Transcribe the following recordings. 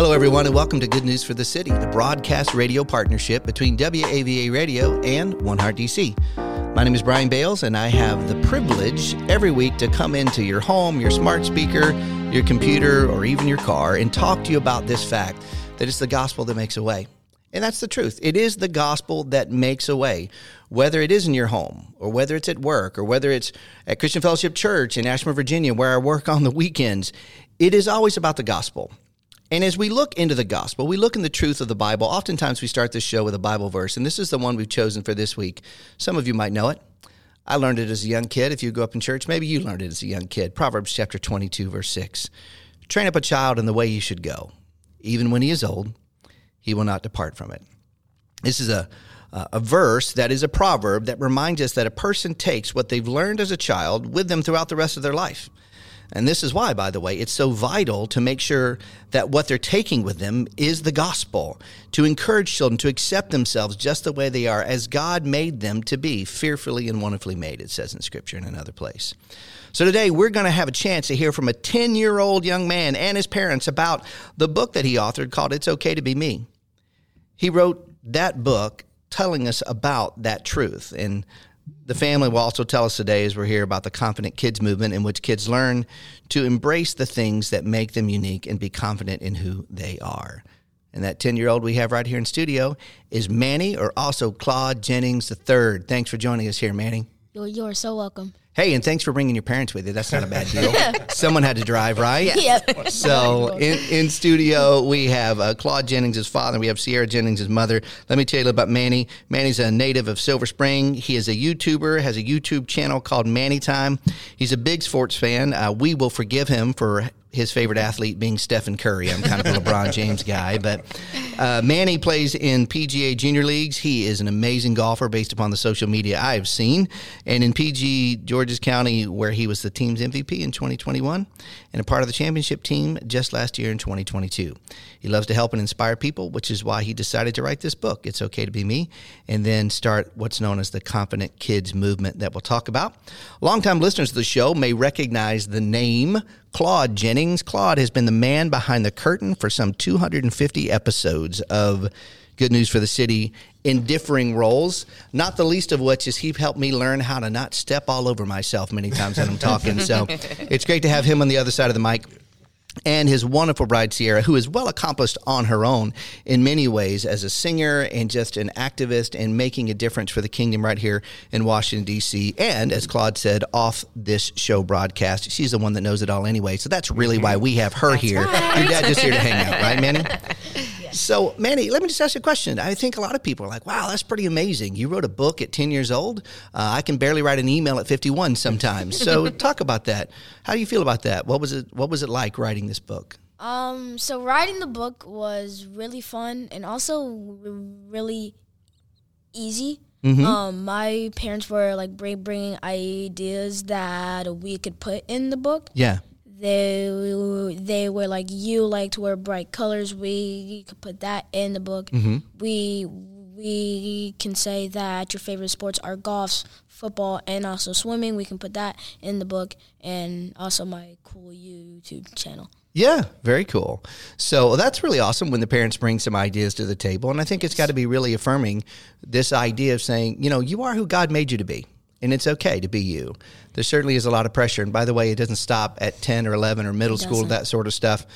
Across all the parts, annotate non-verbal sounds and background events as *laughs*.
Hello, everyone, and welcome to Good News for the City, the broadcast radio partnership between WAVA Radio and One Heart DC. My name is Brian Bales, and I have the privilege every week to come into your home, your smart speaker, your computer, or even your car and talk to you about this fact that it's the gospel that makes a way. And that's the truth. It is the gospel that makes a way, whether it is in your home, or whether it's at work, or whether it's at Christian Fellowship Church in Ashburn, Virginia, where I work on the weekends. It is always about the gospel. And as we look into the gospel, we look in the truth of the Bible. Oftentimes we start this show with a Bible verse, and this is the one we've chosen for this week. Some of you might know it. I learned it as a young kid. If you grew up in church, maybe you learned it as a young kid. Proverbs chapter 22, verse 6. Train up a child in the way he should go. Even when he is old, he will not depart from it. This is a, a verse that is a proverb that reminds us that a person takes what they've learned as a child with them throughout the rest of their life. And this is why, by the way, it's so vital to make sure that what they're taking with them is the gospel, to encourage children to accept themselves just the way they are, as God made them to be, fearfully and wonderfully made, it says in Scripture in another place. So today we're going to have a chance to hear from a 10 year old young man and his parents about the book that he authored called It's Okay to Be Me. He wrote that book telling us about that truth. And the family will also tell us today as we're here about the Confident Kids movement, in which kids learn to embrace the things that make them unique and be confident in who they are. And that 10 year old we have right here in studio is Manny, or also Claude Jennings III. Thanks for joining us here, Manny. You're, you're so welcome. Hey, and thanks for bringing your parents with you. That's not a bad deal. *laughs* Someone had to drive, right? Yep. So in, in studio, we have uh, Claude Jennings' father. We have Cierra Jennings' mother. Let me tell you a little about Manny. Manny's a native of Silver Spring. He is a YouTuber, has a YouTube channel called Manny Time. He's a big sports fan. Uh, we will forgive him for his favorite athlete being Stephen Curry. I'm kind of a *laughs* LeBron James guy, but uh, Manny plays in PGA Junior Leagues. He is an amazing golfer based upon the social media I have seen, and in PG Georges County, where he was the team's MVP in 2021 and a part of the championship team just last year in 2022. He loves to help and inspire people, which is why he decided to write this book, It's Okay to Be Me, and then start what's known as the Confident Kids movement that we'll talk about. Longtime listeners of the show may recognize the name Claude Jennings. Claude has been the man behind the curtain for some 250 episodes of Good News for the City in differing roles, not the least of which is he helped me learn how to not step all over myself many times when I'm talking. so *laughs* it's great to have him on the other side of the mic and his wonderful bride Cierra, who is well accomplished on her own in many ways as a singer and just an activist and making a difference for the kingdom right here in Washington D.C. And as Claude said, off this show broadcast, she's the one that knows it all anyway. So that's really why we have her here. Your dad just here to hang out, right, Manny? *laughs* So, Manny, let me just ask you a question. I think a lot of people are like, wow, that's pretty amazing. You wrote a book at 10 years old. Uh, I can barely write an email at 51 sometimes. So, *laughs* talk about that. How do you feel about that? What was it What was it like writing this book? Um, so writing the book was really fun and also really easy. Um, my parents were like bringing ideas that we could put in the book. Yeah. They they were like you like to wear bright colors. We could put that in the book. Mm-hmm. We we can say that your favorite sports are golf, football, and also swimming. We can put that in the book, and also my cool YouTube channel. Yeah, very cool. So that's really awesome when the parents bring some ideas to the table. And I think it's got to be really affirming this idea of saying, you know, you are who God made you to be. And it's okay to be you. There certainly is a lot of pressure, and by the way, it doesn't stop at ten or eleven or middle school, that sort of stuff.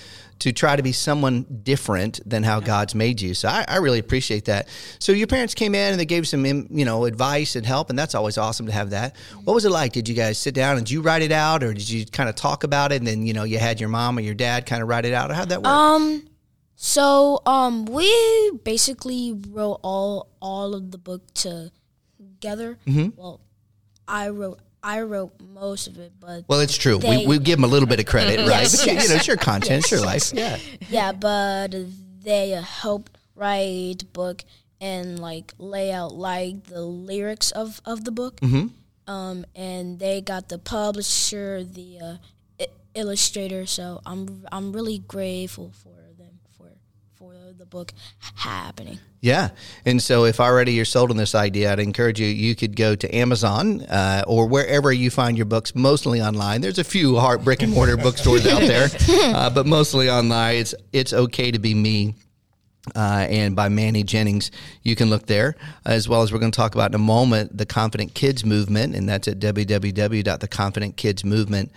To try to be someone different than how God's made you, so I, I really appreciate that. So your parents came in and they gave some, you know, advice and help, and that's always awesome to have that. What was it like? Did you guys sit down and did you write it out, or did you kind of talk about it, and then you know you had your mom or your dad kind of write it out, or how'd that work? Um, so um, we basically wrote all all of the book together. Mm-hmm. Well, I wrote I wrote most of it, but Well, it's true. They- we, we give them a little bit of credit, *laughs* right? Yes, yes. You know, it's your content, it's your life. Yeah. yeah, but they helped write the book and like lay out like the lyrics of of the book. Mhm. Um, and they got the publisher, the uh, I- illustrator. So I'm I'm really grateful for for the book happening. Yeah. And so if already you're sold on this idea, I'd encourage you, you could go to Amazon uh, or wherever you find your books, mostly online. There's a few hard brick and mortar bookstores out there, *laughs* uh, but mostly online. It's, it's okay to be me. Uh, and by Manny Jennings. You can look there, as well as we're going to talk about in a moment the Confident Kids Movement, and that's at www.theconfidentkidsmovement.com.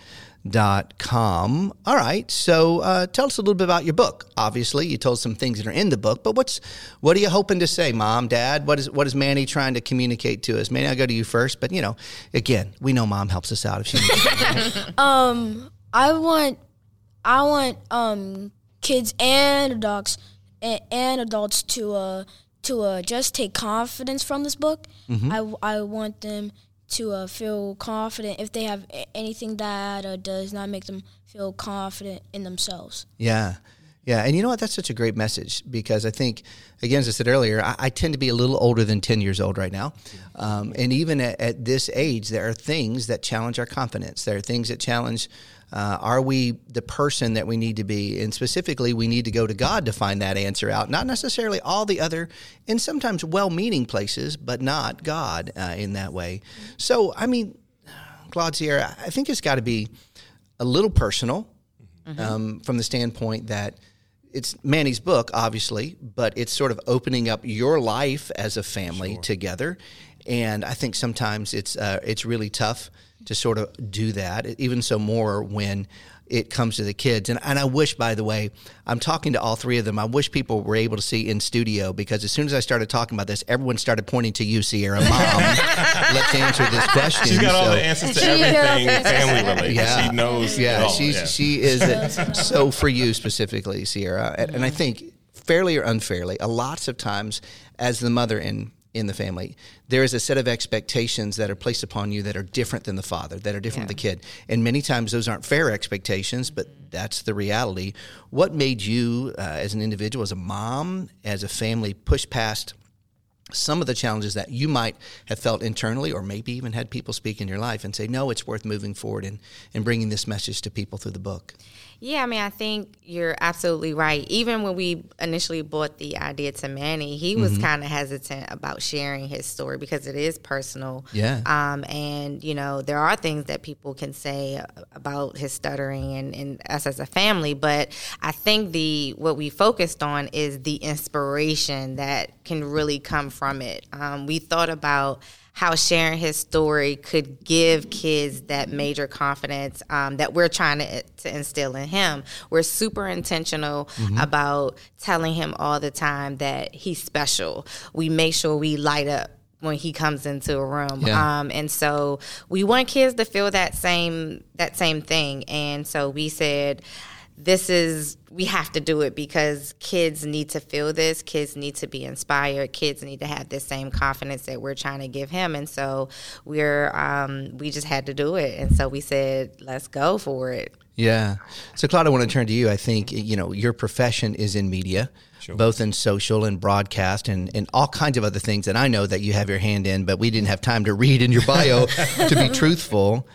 All right, so uh, tell us a little bit about your book. Obviously, you told some things that are in the book, but what's what are you hoping to say, Mom, Dad? What is what is Manny trying to communicate to us? Manny, I'll go to you first, but you know, again, we know Mom helps us out if she needs. *laughs* Um, I want, I want um kids and adults and, and adults to uh to uh just take confidence from this book. I I want them to uh, feel confident if they have anything that uh, does not make them feel confident in themselves. Yeah. Yeah. And you know what? That's such a great message because I think, again, as I said earlier, I, I tend to be a little older than 10 years old right now. Um, and even at, at this age, there are things that challenge our confidence. There are things that challenge uh, are we the person that we need to be? And specifically, we need to go to God to find that answer out, not necessarily all the other and sometimes well meaning places, but not God uh, in that way. So, I mean, Claude Cierra, I think it's got to be a little personal um, from the standpoint that it's Manny's book, obviously, but it's sort of opening up your life as a family together. And I think sometimes it's uh, it's really tough to sort of do that, even so more when it comes to the kids. And, and I wish, by the way, I'm talking to all three of them. I wish people were able to see in studio because as soon as I started talking about this, everyone started pointing to you, Cierra. Mom, *laughs* let's answer this question. She's got all the answers to everything family related. Yeah. She knows. Yeah, it all. she's yeah. she is it. so for you specifically, Cierra, and, and I think fairly or unfairly, a lots of times as the mother in in the family, there is a set of expectations that are placed upon you that are different than the father, that are different than the kid, and many times those aren't fair expectations, but that's the reality. What made you, uh, as an individual, as a mom, as a family, push past? some of the challenges that you might have felt internally or maybe even had people speak in your life and say no it's worth moving forward and, and bringing this message to people through the book Yeah, I mean, I think you're absolutely right. Even when we initially brought the idea to Manny, he was Mm-hmm. kind of hesitant about sharing his story because it is personal. Yeah. Um, and, you know, there are things that people can say about his stuttering and, and us as a family. But I think the what we focused on is the inspiration that can really come from it. Um, we thought about how sharing his story could give kids that major confidence um, that we're trying to, to instill in him. We're super intentional about telling him all the time that he's special. We make sure we light up when he comes into a room. Yeah. Um, and so we want kids to feel that same that same thing. And so we said this is we have to do it because kids need to feel this. Kids need to be inspired. Kids need to have this same confidence that we're trying to give him. And so we're um, we just had to do it. And so we said let's go for it yeah. So claude i want to turn to you. I think you know your profession is in media both in social and broadcast and, and all kinds of other things that i know that you have your hand in but we didn't have time to read in your bio to be *laughs* truthful.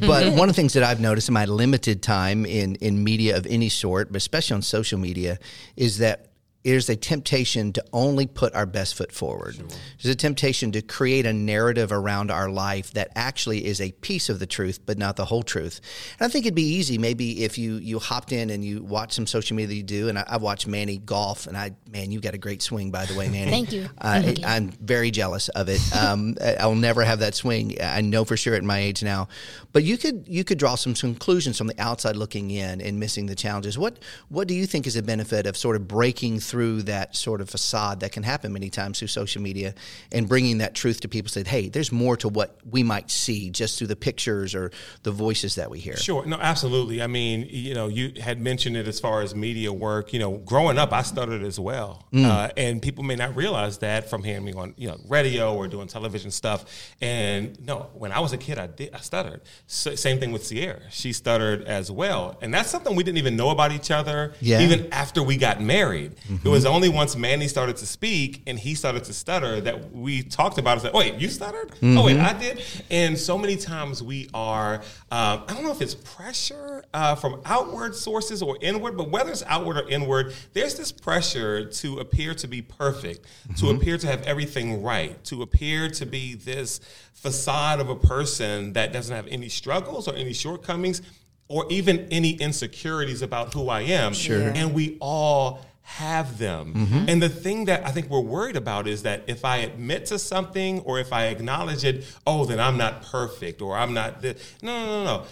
But one of the things that i've noticed in my limited time in, in media of any sort but especially on social media is that there's a temptation to only put our best foot forward. There's a temptation to create a narrative around our life that actually is a piece of the truth, but not the whole truth. And I think it'd be easy maybe if you you hopped in and you watch some social media that you do. And I, I've watched Manny golf, and I man, you got a great swing by the way, *laughs* Manny. Thank you. I, Thank you. I'm very jealous of it. Um, *laughs* I'll never have that swing. I know for sure at my age now. But you could you could draw some conclusions from the outside looking in and missing the challenges. What what do you think is a benefit of sort of breaking through that sort of facade that can happen many times through social media and bringing that truth to people? Said, hey, there's more to what we might see just through the pictures or the voices that we hear. Sure. No, absolutely. I mean, you know, you had mentioned it as far as media work. You know, growing up, I stuttered as well, uh, and people may not realize that from hearing me on you know radio or doing television stuff. And no, when I was a kid, I did I stuttered. So, same thing with Cierra. She stuttered as well, and that's something we didn't even know about each other. Yeah. Even after we got married, it was only once Manny started to speak and he started to stutter that we talked about it. Said, "Wait, you stuttered? Oh, wait, I did." And so many times we are. Um, I don't know if it's pressure uh, from outward sources or inward, but whether it's outward or inward, there's this pressure to appear to be perfect, to appear to have everything right, to appear to be this facade of a person that doesn't have any struggles or any shortcomings or even any insecurities about who I am. Sure. And we all have them. Mm-hmm. And the thing that I think we're worried about is that if I admit to something or if I acknowledge it, oh, then I'm not perfect or I'm not this. No, no, no, no.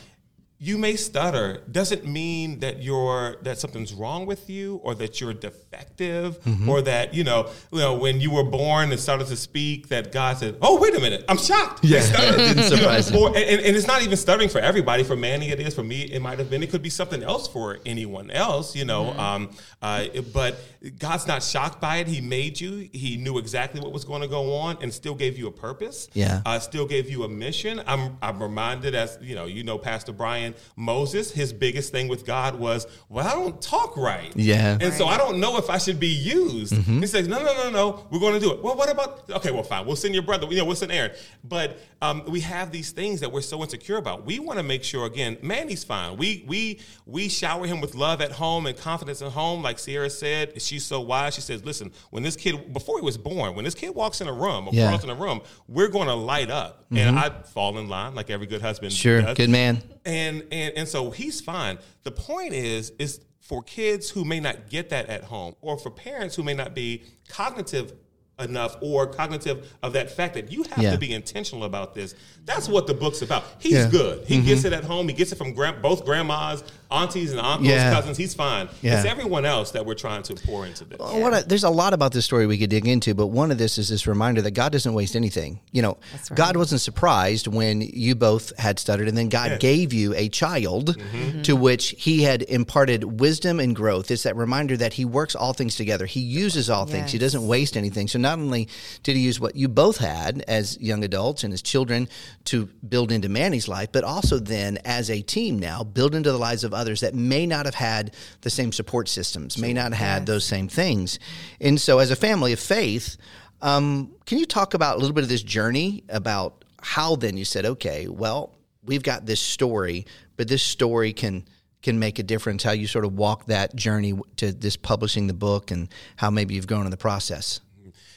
You may stutter doesn't mean that you're that something's wrong with you or that you're defective or that you know you know when you were born and started to speak that God said oh wait a minute I'm shocked Yeah. *laughs* Didn't You know, surprise me. or- and, and it's not even stuttering for everybody. For Manny, it is. For me, it might have been. It could be something else for anyone else, you know. Mm-hmm. Um, uh, but God's not shocked by it. He made you. He knew exactly what was going to go on, and still gave you a purpose. Yeah. Uh, still gave you a mission. I'm. I'm reminded, as you know, you know, Pastor Brian Moses. His biggest thing with God was, well, I don't talk right. Yeah. And so I don't know if I should be used. Mm-hmm. He says, no, no, no, no, we're going to do it. Well, what about, okay, well, fine. We'll send your brother, you know, we'll send Aaron. But um, we have these things that we're so insecure about. We want to make sure, again, Manny's fine. We, we, we shower him with love at home and confidence at home. Like Cierra said, she's so wise. She says, listen, when this kid, before he was born, when this kid walks in a room or Yeah. crawls in a room, we're going to light up. And I fall in line like every good husband Sure. does Good man. And and and so he's fine. The point is is for kids who may not get that at home, or for parents who may not be cognitive enough or cognitive of that fact that you have Yeah. to be intentional about this. That's what the book's about. He's Yeah. Mm-hmm. good. He gets it at home. He gets it from gran- both grandmas, aunties, and uncles, Yeah. cousins. He's fine. Yeah. It's everyone else that we're trying to pour into this. Well, What I, there's a lot about this story we could dig into, but one of this is this reminder that God doesn't waste anything. You know, God wasn't surprised when you both had stuttered, and then God gave you a child mm-hmm. Mm-hmm. to which He had imparted wisdom and growth. It's that reminder that He works all things together. He uses all things. He doesn't waste anything. So not only did He use what you both had as young adults and as children to build into Manny's life, but also then as a team now build into the lives of others that may not have had the same support systems, may not have had those same things. And so, as a family of faith, um, can you talk about a little bit of this journey about how then you said, okay, well, we've got this story, but this story can can make a difference. How you sort of walk that journey to this publishing the book, and how maybe you've grown in the process.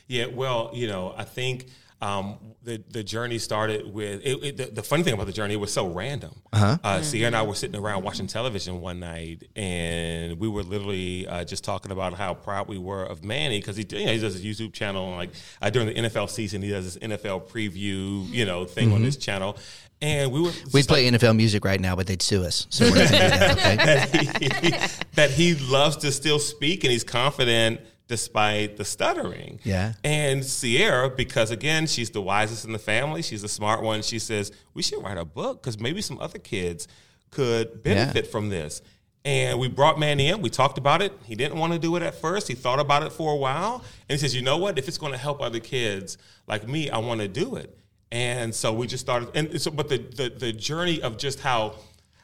Yeah, well, you know, I think um, the the journey started with it, it, the, the funny thing about the journey it was so random. Uh-huh. Cierra and I were sitting around watching television one night, and we were literally uh, just talking about how proud we were of Manny because he you know, he does his YouTube channel and like uh, during the NFL season he does his NFL preview you know thing on his channel, and we were just play NFL music right now, but they'd sue us. So we're not going to do that. Okay? that *laughs* he, that he loves to still speak and he's confident despite the stuttering. Yeah. And Cierra, because again, she's the wisest in the family, she's the smart one. She says, We should write a book because maybe some other kids could benefit from this. And we brought Manny in. We talked about it. He didn't want to do it at first. He thought about it for a while. And he says, You know what? If it's going to help other kids like me, I want to do it. And so we just started. And so, but the, the, the journey of just how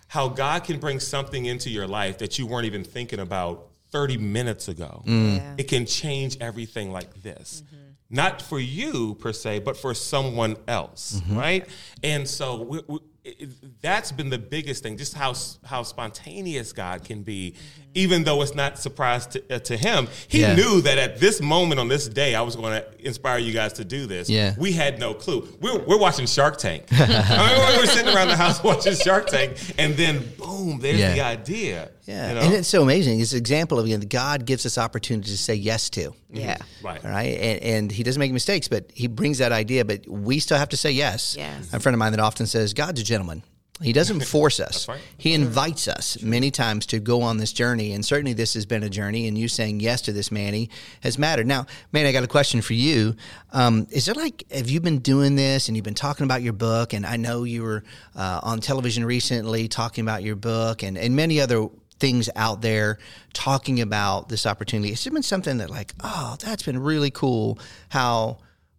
how God can bring something into your life that you weren't even thinking about 30 minutes ago. Yeah. It can change everything like this. Mm-hmm. Not for you per se, but for someone else, mm-hmm. right? And so we, we, it, that's been the biggest thing, just how how spontaneous God can be, even though it's not surprise to, uh, to him. He Yeah. knew that at this moment on this day, I was going to inspire you guys to do this. Yeah. we had no clue. We're, we're watching Shark Tank. *laughs* I mean, we're, we're sitting around the house *laughs* watching Shark Tank, and then boom, there's Yeah. the idea. Yeah, you know? and it's so amazing. It's an example of again, God gives us opportunity to say yes to. Yeah. right. All right, and, and he doesn't make mistakes, but he brings that idea. But we still have to say yes. Yes. A friend of mine that often says, "God's a gentleman." He doesn't *laughs* force us. right. He invites us many times to go on this journey, and certainly this has been a journey. And you saying yes to this, Manny, has mattered. Now, Manny, I got a question for you. Um, is there like have you been doing this, and you've been talking about your book? And I know you were uh, on television recently talking about your book, and and many other things out there talking about this opportunity. Has it been something that like, oh, that's been really cool how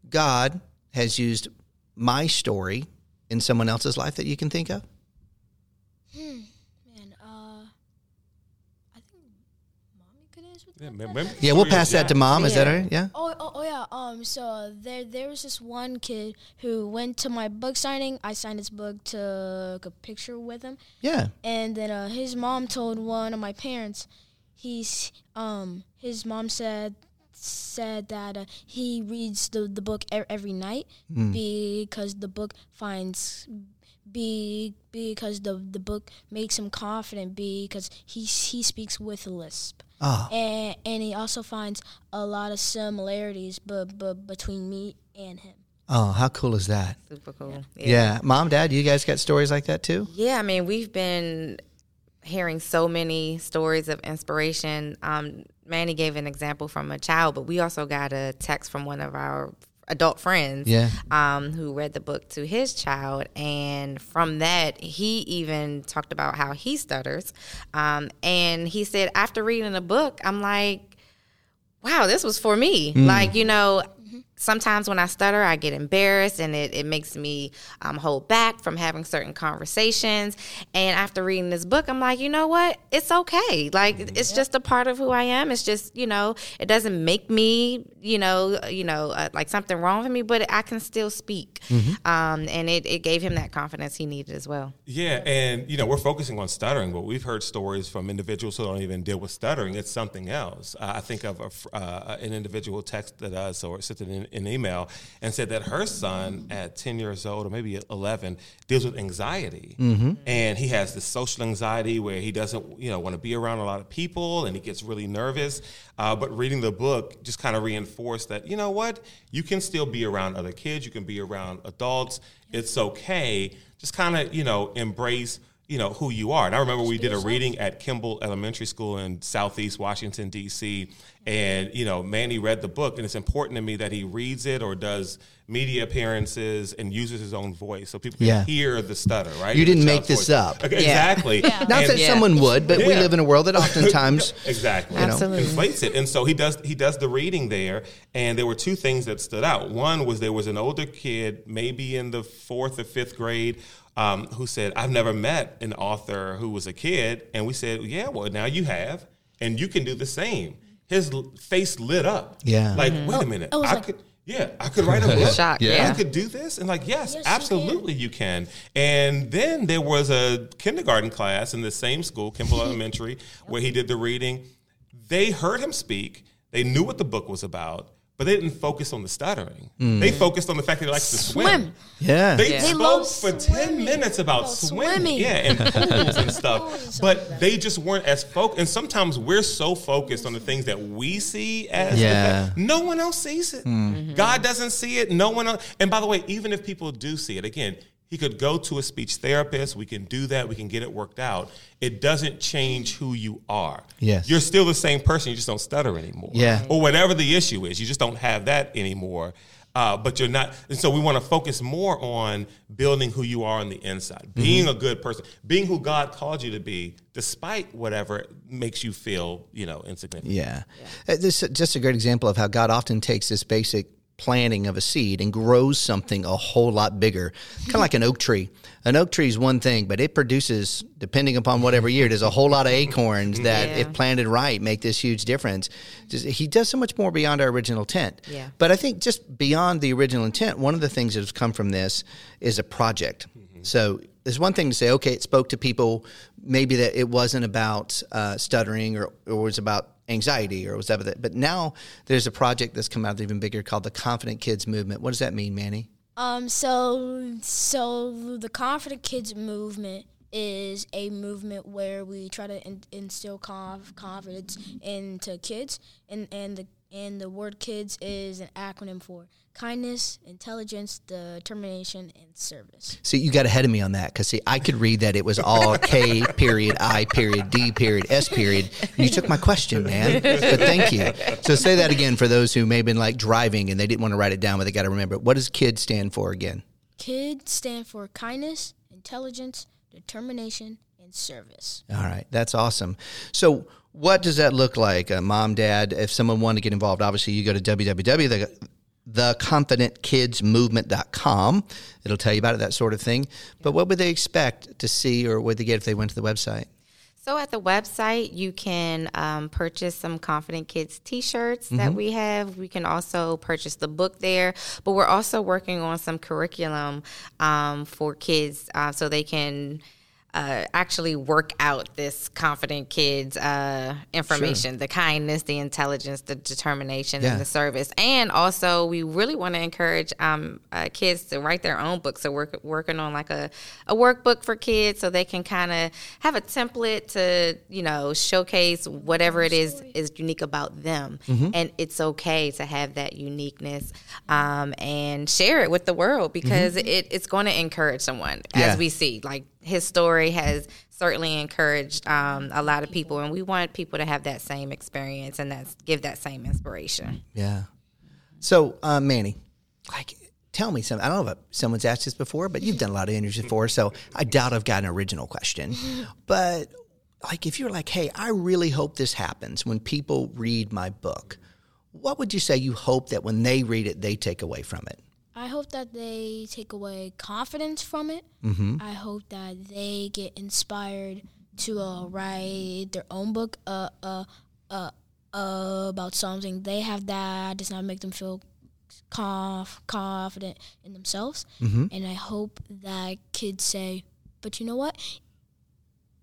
God has used my story in someone else's life that you can think of? Man, uh, I think mommy could answer that. Yeah. Yeah, we'll pass that to mom. Is that Yeah. all right? Yeah. Oh, oh, oh yeah. Um, so there, there was this one kid who went to my book signing. I signed his book, took a picture with him, Yeah. and then uh, his mom told one of my parents. He's um, his mom said said that uh, he reads the the book e- every night because the book finds. Be because the the book makes him confident. B Because he he speaks with a lisp Oh, and and he also finds a lot of similarities but but between me and him. oh, how cool is that? Super cool. Yeah. Mom, dad, you guys got stories like that too? Yeah, I mean, we've been hearing so many stories of inspiration. Um, Manny gave an example from a child, but we also got a text from one of our adult friends Yeah. um, who read the book to his child. And from that, he even talked about how he stutters. Um, and he said, after reading the book, I'm like, wow, this was for me. Like, you know, sometimes when I stutter, I get embarrassed and it, it makes me um, hold back from having certain conversations. And after reading this book, I'm like, you know what? It's okay. Like, it's just a part of who I am. It's just, you know, it doesn't make me, you know, you know, uh, like something wrong with me, but I can still speak. Um, and it, it gave him that confidence he needed as well. Yeah, and you know we're focusing on stuttering, but we've heard stories from individuals who don't even deal with stuttering. It's something else. Uh, I think of a, uh, an individual texted us or sent an, an email and said that her son at ten years old or maybe eleven deals with anxiety, and he has this social anxiety where he doesn't you know want to be around a lot of people and he gets really nervous. Uh, but reading the book just kind of reinforced that you know what you can still be around other kids, you can be around adults. It's okay. Just kind of you know embrace you know who you are. And I remember we did a reading at Kimball Elementary School in Southeast Washington D.C. And you know Manny read the book, and it's important to me that he reads it or does media appearances and uses his own voice so people can Yeah. hear the stutter. Right? You didn't make this voice. up. Okay, Exactly. Not And- that someone would, but we live in a world that *laughs* oftentimes. exactly you know. Absolutely. inflates it and so he does he does the reading there and there were two things that stood out one was there was an older kid maybe in the fourth or fifth grade um, who said i've never met an author who was a kid and we said yeah well now you have and you can do the same his l- face lit up Yeah. like wait a minute was i like- could yeah i could write a *laughs* book Shocked, Yeah. yeah. I could do this? And like, yes, Yes, you absolutely you can. And then there was a kindergarten class in the same school, Kimball *laughs* Elementary, where he did the reading. They heard him speak. They knew what the book was about, but they didn't focus on the stuttering. Mm. They focused on the fact that he likes to swim. Swim. Yeah. They Yeah. Spoke love for 10 minutes about About swimming. swimming. Yeah, and *laughs* pools and stuff. and stuff But they just weren't as focused. And sometimes we're so focused on the things that we see as Yeah. no one else sees it. Hmm. God doesn't see it. No one else. And by the way, even if people do see it, again, he could go to a speech therapist. We can do that. We can get it worked out. It doesn't change who you are. Yes. You're still the same person. You just don't stutter anymore. Yeah. Or whatever the issue is. You just don't have that anymore. Uh, but you're not. And so we want to focus more on building who you are on the inside, being a good person, being who God called you to be, despite whatever makes you feel, you know, insignificant. Yeah. Uh, This is just a great example of how God often takes this basic planting of a seed and grows something a whole lot bigger. Kind of like an oak tree. An oak tree is one thing, but it produces, depending upon whatever year, there's a whole lot of acorns that, Yeah. if planted right, make this huge difference. Just- He does so much more beyond our original intent. Yeah. But I think just beyond the original intent, one of the things that has come from this is a project. So there's one thing to say, okay, it spoke to people, maybe that it wasn't about uh, stuttering or, or was about anxiety or was that, but now there's a project that's come out even bigger called the Confident Kids Movement. What does that mean, Manny? Um, so so the Confident Kids movement is a movement where we try to in, instill conf, confidence into kids, and and the and the word kids is an acronym for kindness, intelligence, determination, and service. See, you got ahead of me on that because see, I could read that it was all K period I period D period S period. You took my question, man. But thank you. So say that again for those who may have been like driving and they didn't want to write it down, but they got to remember. it. What does KID stand for again? KID stand for kindness, intelligence, determination, and service. All right, that's awesome. So, what does that look like, uh, mom, dad? If someone wanted to get involved, obviously you go to www The, theconfidentkidsmovement.com. It'll tell you about it, that sort of thing. But what would they expect to see or would they get if they went to the website? So at the website, you can um, purchase some Confident Kids T-shirts mm-hmm. that we have. We can also purchase the book there, but we're also working on some curriculum um, for kids uh, so they can uh, actually work out this confident kids uh, information sure. the kindness the intelligence the determination yeah. and the service and also we really want to encourage um, uh, kids to write their own books so we're working on like a, a workbook for kids so they can kind of have a template to you know showcase whatever it is is unique about them mm-hmm. and it's okay to have that uniqueness um, and share it with the world because mm-hmm. it, it's going to encourage someone yeah. as we see like his story has certainly encouraged um, a lot of people, and we want people to have that same experience and that's give that same inspiration. Yeah. So, uh, Manny, like, tell me something. I don't know if someone's asked this before, but you've done a lot of interviews before, so I doubt I've got an original question. But like, if you're like, hey, I really hope this happens when people read my book, what would you say you hope that when they read it, they take away from it? I hope that they take away confidence from it. Mm-hmm. I hope that they get inspired to uh, write their own book uh, uh, uh, uh, about something they have that does not make them feel conf- confident in themselves. Mm-hmm. And I hope that kids say, but you know what?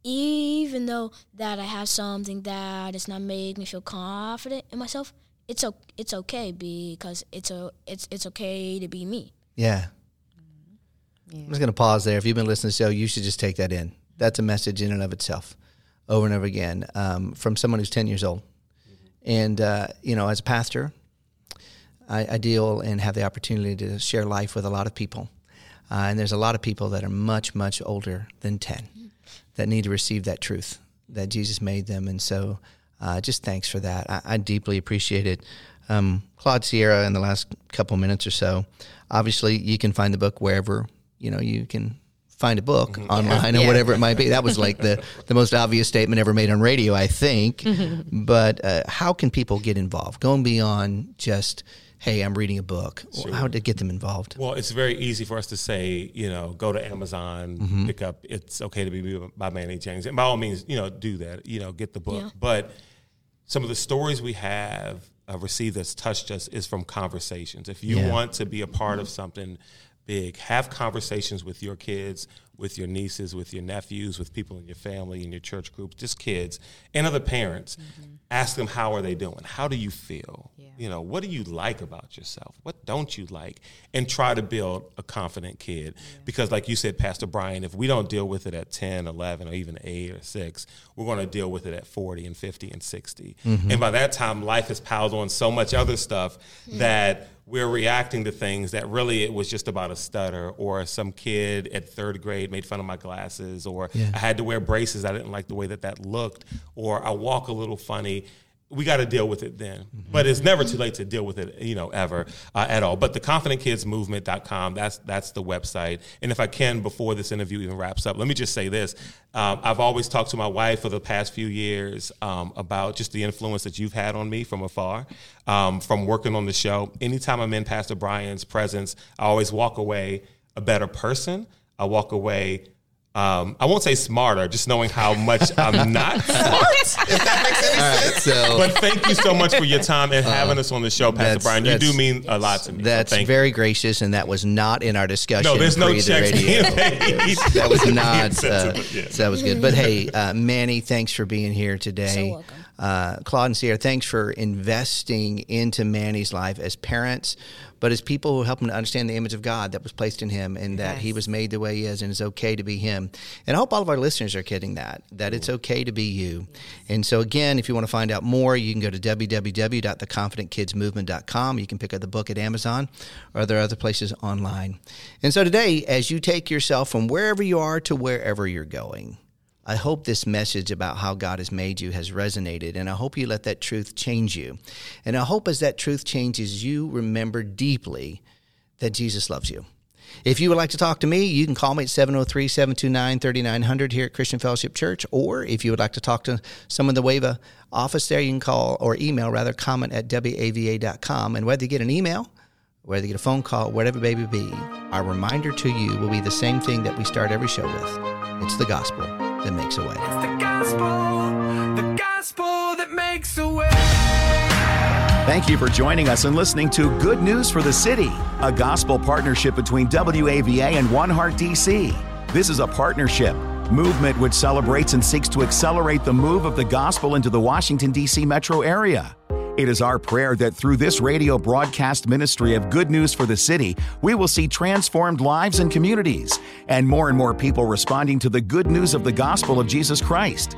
Even though that I have something that does not make me feel confident in myself, it's o- it's okay because it's a it's it's okay to be me. Yeah. yeah. I'm just gonna pause there. If you've been listening to the show, you should just take that in. That's a message in and of itself, over and over again, um, from someone who's 10 years old. And uh, you know, as a pastor, I, I, deal and have the opportunity to share life with a lot of people, uh, and there's a lot of people that are much much older than 10 that need to receive that truth that Jesus made them, and so uh, just thanks for that. I, I deeply appreciate it. Um, Claude Cierra, in the last couple minutes or so, obviously you can find the book wherever you know you can find a book mm-hmm. online yeah. or whatever it might be. That was like the, the most obvious statement ever made on radio, I think. Mm-hmm. *laughs* But uh, how can people get involved? Going beyond just hey, I'm reading a book. Sure. How to get them involved? Well, it's very easy for us to say, you know, go to Amazon, mm-hmm. pick up It's Okay to Be by Manny James. And by all means, you know, do that, you know, get the book. Yeah. But some of the stories we have uh, received that's touched us is from conversations. If you yeah. want to be a part of something big, have conversations with your kids, with your nieces, with your nephews, with people in your family, in your church group, just kids and other parents. Mm-hmm. Ask them how are they doing? How do you feel? Yeah. You know, what do you like about yourself? What don't you like? And try to build a confident kid. Yeah. Because like you said, Pastor Brian, if we don't deal with it at 10, 11, or even 8 or 6, we're going to deal with it at 40 and 50 and 60. Mm-hmm. And by that time, life has piled on so much other stuff yeah. that we're reacting to things that really it was just about a stutter or some kid at third grade made fun of my glasses or yeah. I had to wear braces. I didn't like the way that that looked or I walk a little funny we got to deal with it then. Mm-hmm. But it's never too late to deal with it, you know, ever uh, at all. But the confidentkidsmovement.com, that's that's the website. And if I can, before this interview even wraps up, let me just say this. Um, I've always talked to my wife for the past few years um, about just the influence that you've had on me from afar, um, from working on the show. Anytime I'm in Pastor Brian's presence, I always walk away a better person. I walk away um, I won't say smarter, just knowing how much I'm *laughs* not smart, if that makes any *laughs* sense. so- but thank you so much for your time and having us on the show, Pastor that's- Brian. You do that's- mean a lot to me. so That's thank you. very gracious, and that was not in our discussion. No, there's no pre the checks radio. being *laughs* paid. That was not. Uh, Sensible, yeah. so that was good. But hey, uh, Manny, thanks for being here today. So welcome. Uh, Claude and Cierra, thanks for investing into Manny's life as parents, but as people who help him to understand the image of God that was placed in him and that he was made the way he is and it's okay to be him. And I hope all of our listeners are getting that, that it's okay to be you. And so, again, if you want to find out more, you can go to www.theconfidentkidsmovement.com. You can pick up the book at Amazon or there are other places online. And so, today, as you take yourself from wherever you are to wherever you're going, I hope this message about how God has made you has resonated, and I hope you let that truth change you. And I hope as that truth changes you, remember deeply that Jesus loves you. If you would like to talk to me, you can call me at 703 729 3900 here at Christian Fellowship Church. Or if you would like to talk to someone in the WAVA office there, you can call or email rather comment at WAVA.com. And whether you get an email, whether you get a phone call, whatever may be, our reminder to you will be the same thing that we start every show with it's the gospel that makes a way. The gospel, the gospel that makes a way. Thank you for joining us and listening to Good News for the City, a gospel partnership between WAVA and One Heart DC. This is a partnership movement which celebrates and seeks to accelerate the move of the gospel into the Washington, D.C. metro area. It is our prayer that through this radio broadcast ministry of good news for the city, we will see transformed lives and communities, and more and more people responding to the good news of the gospel of Jesus Christ.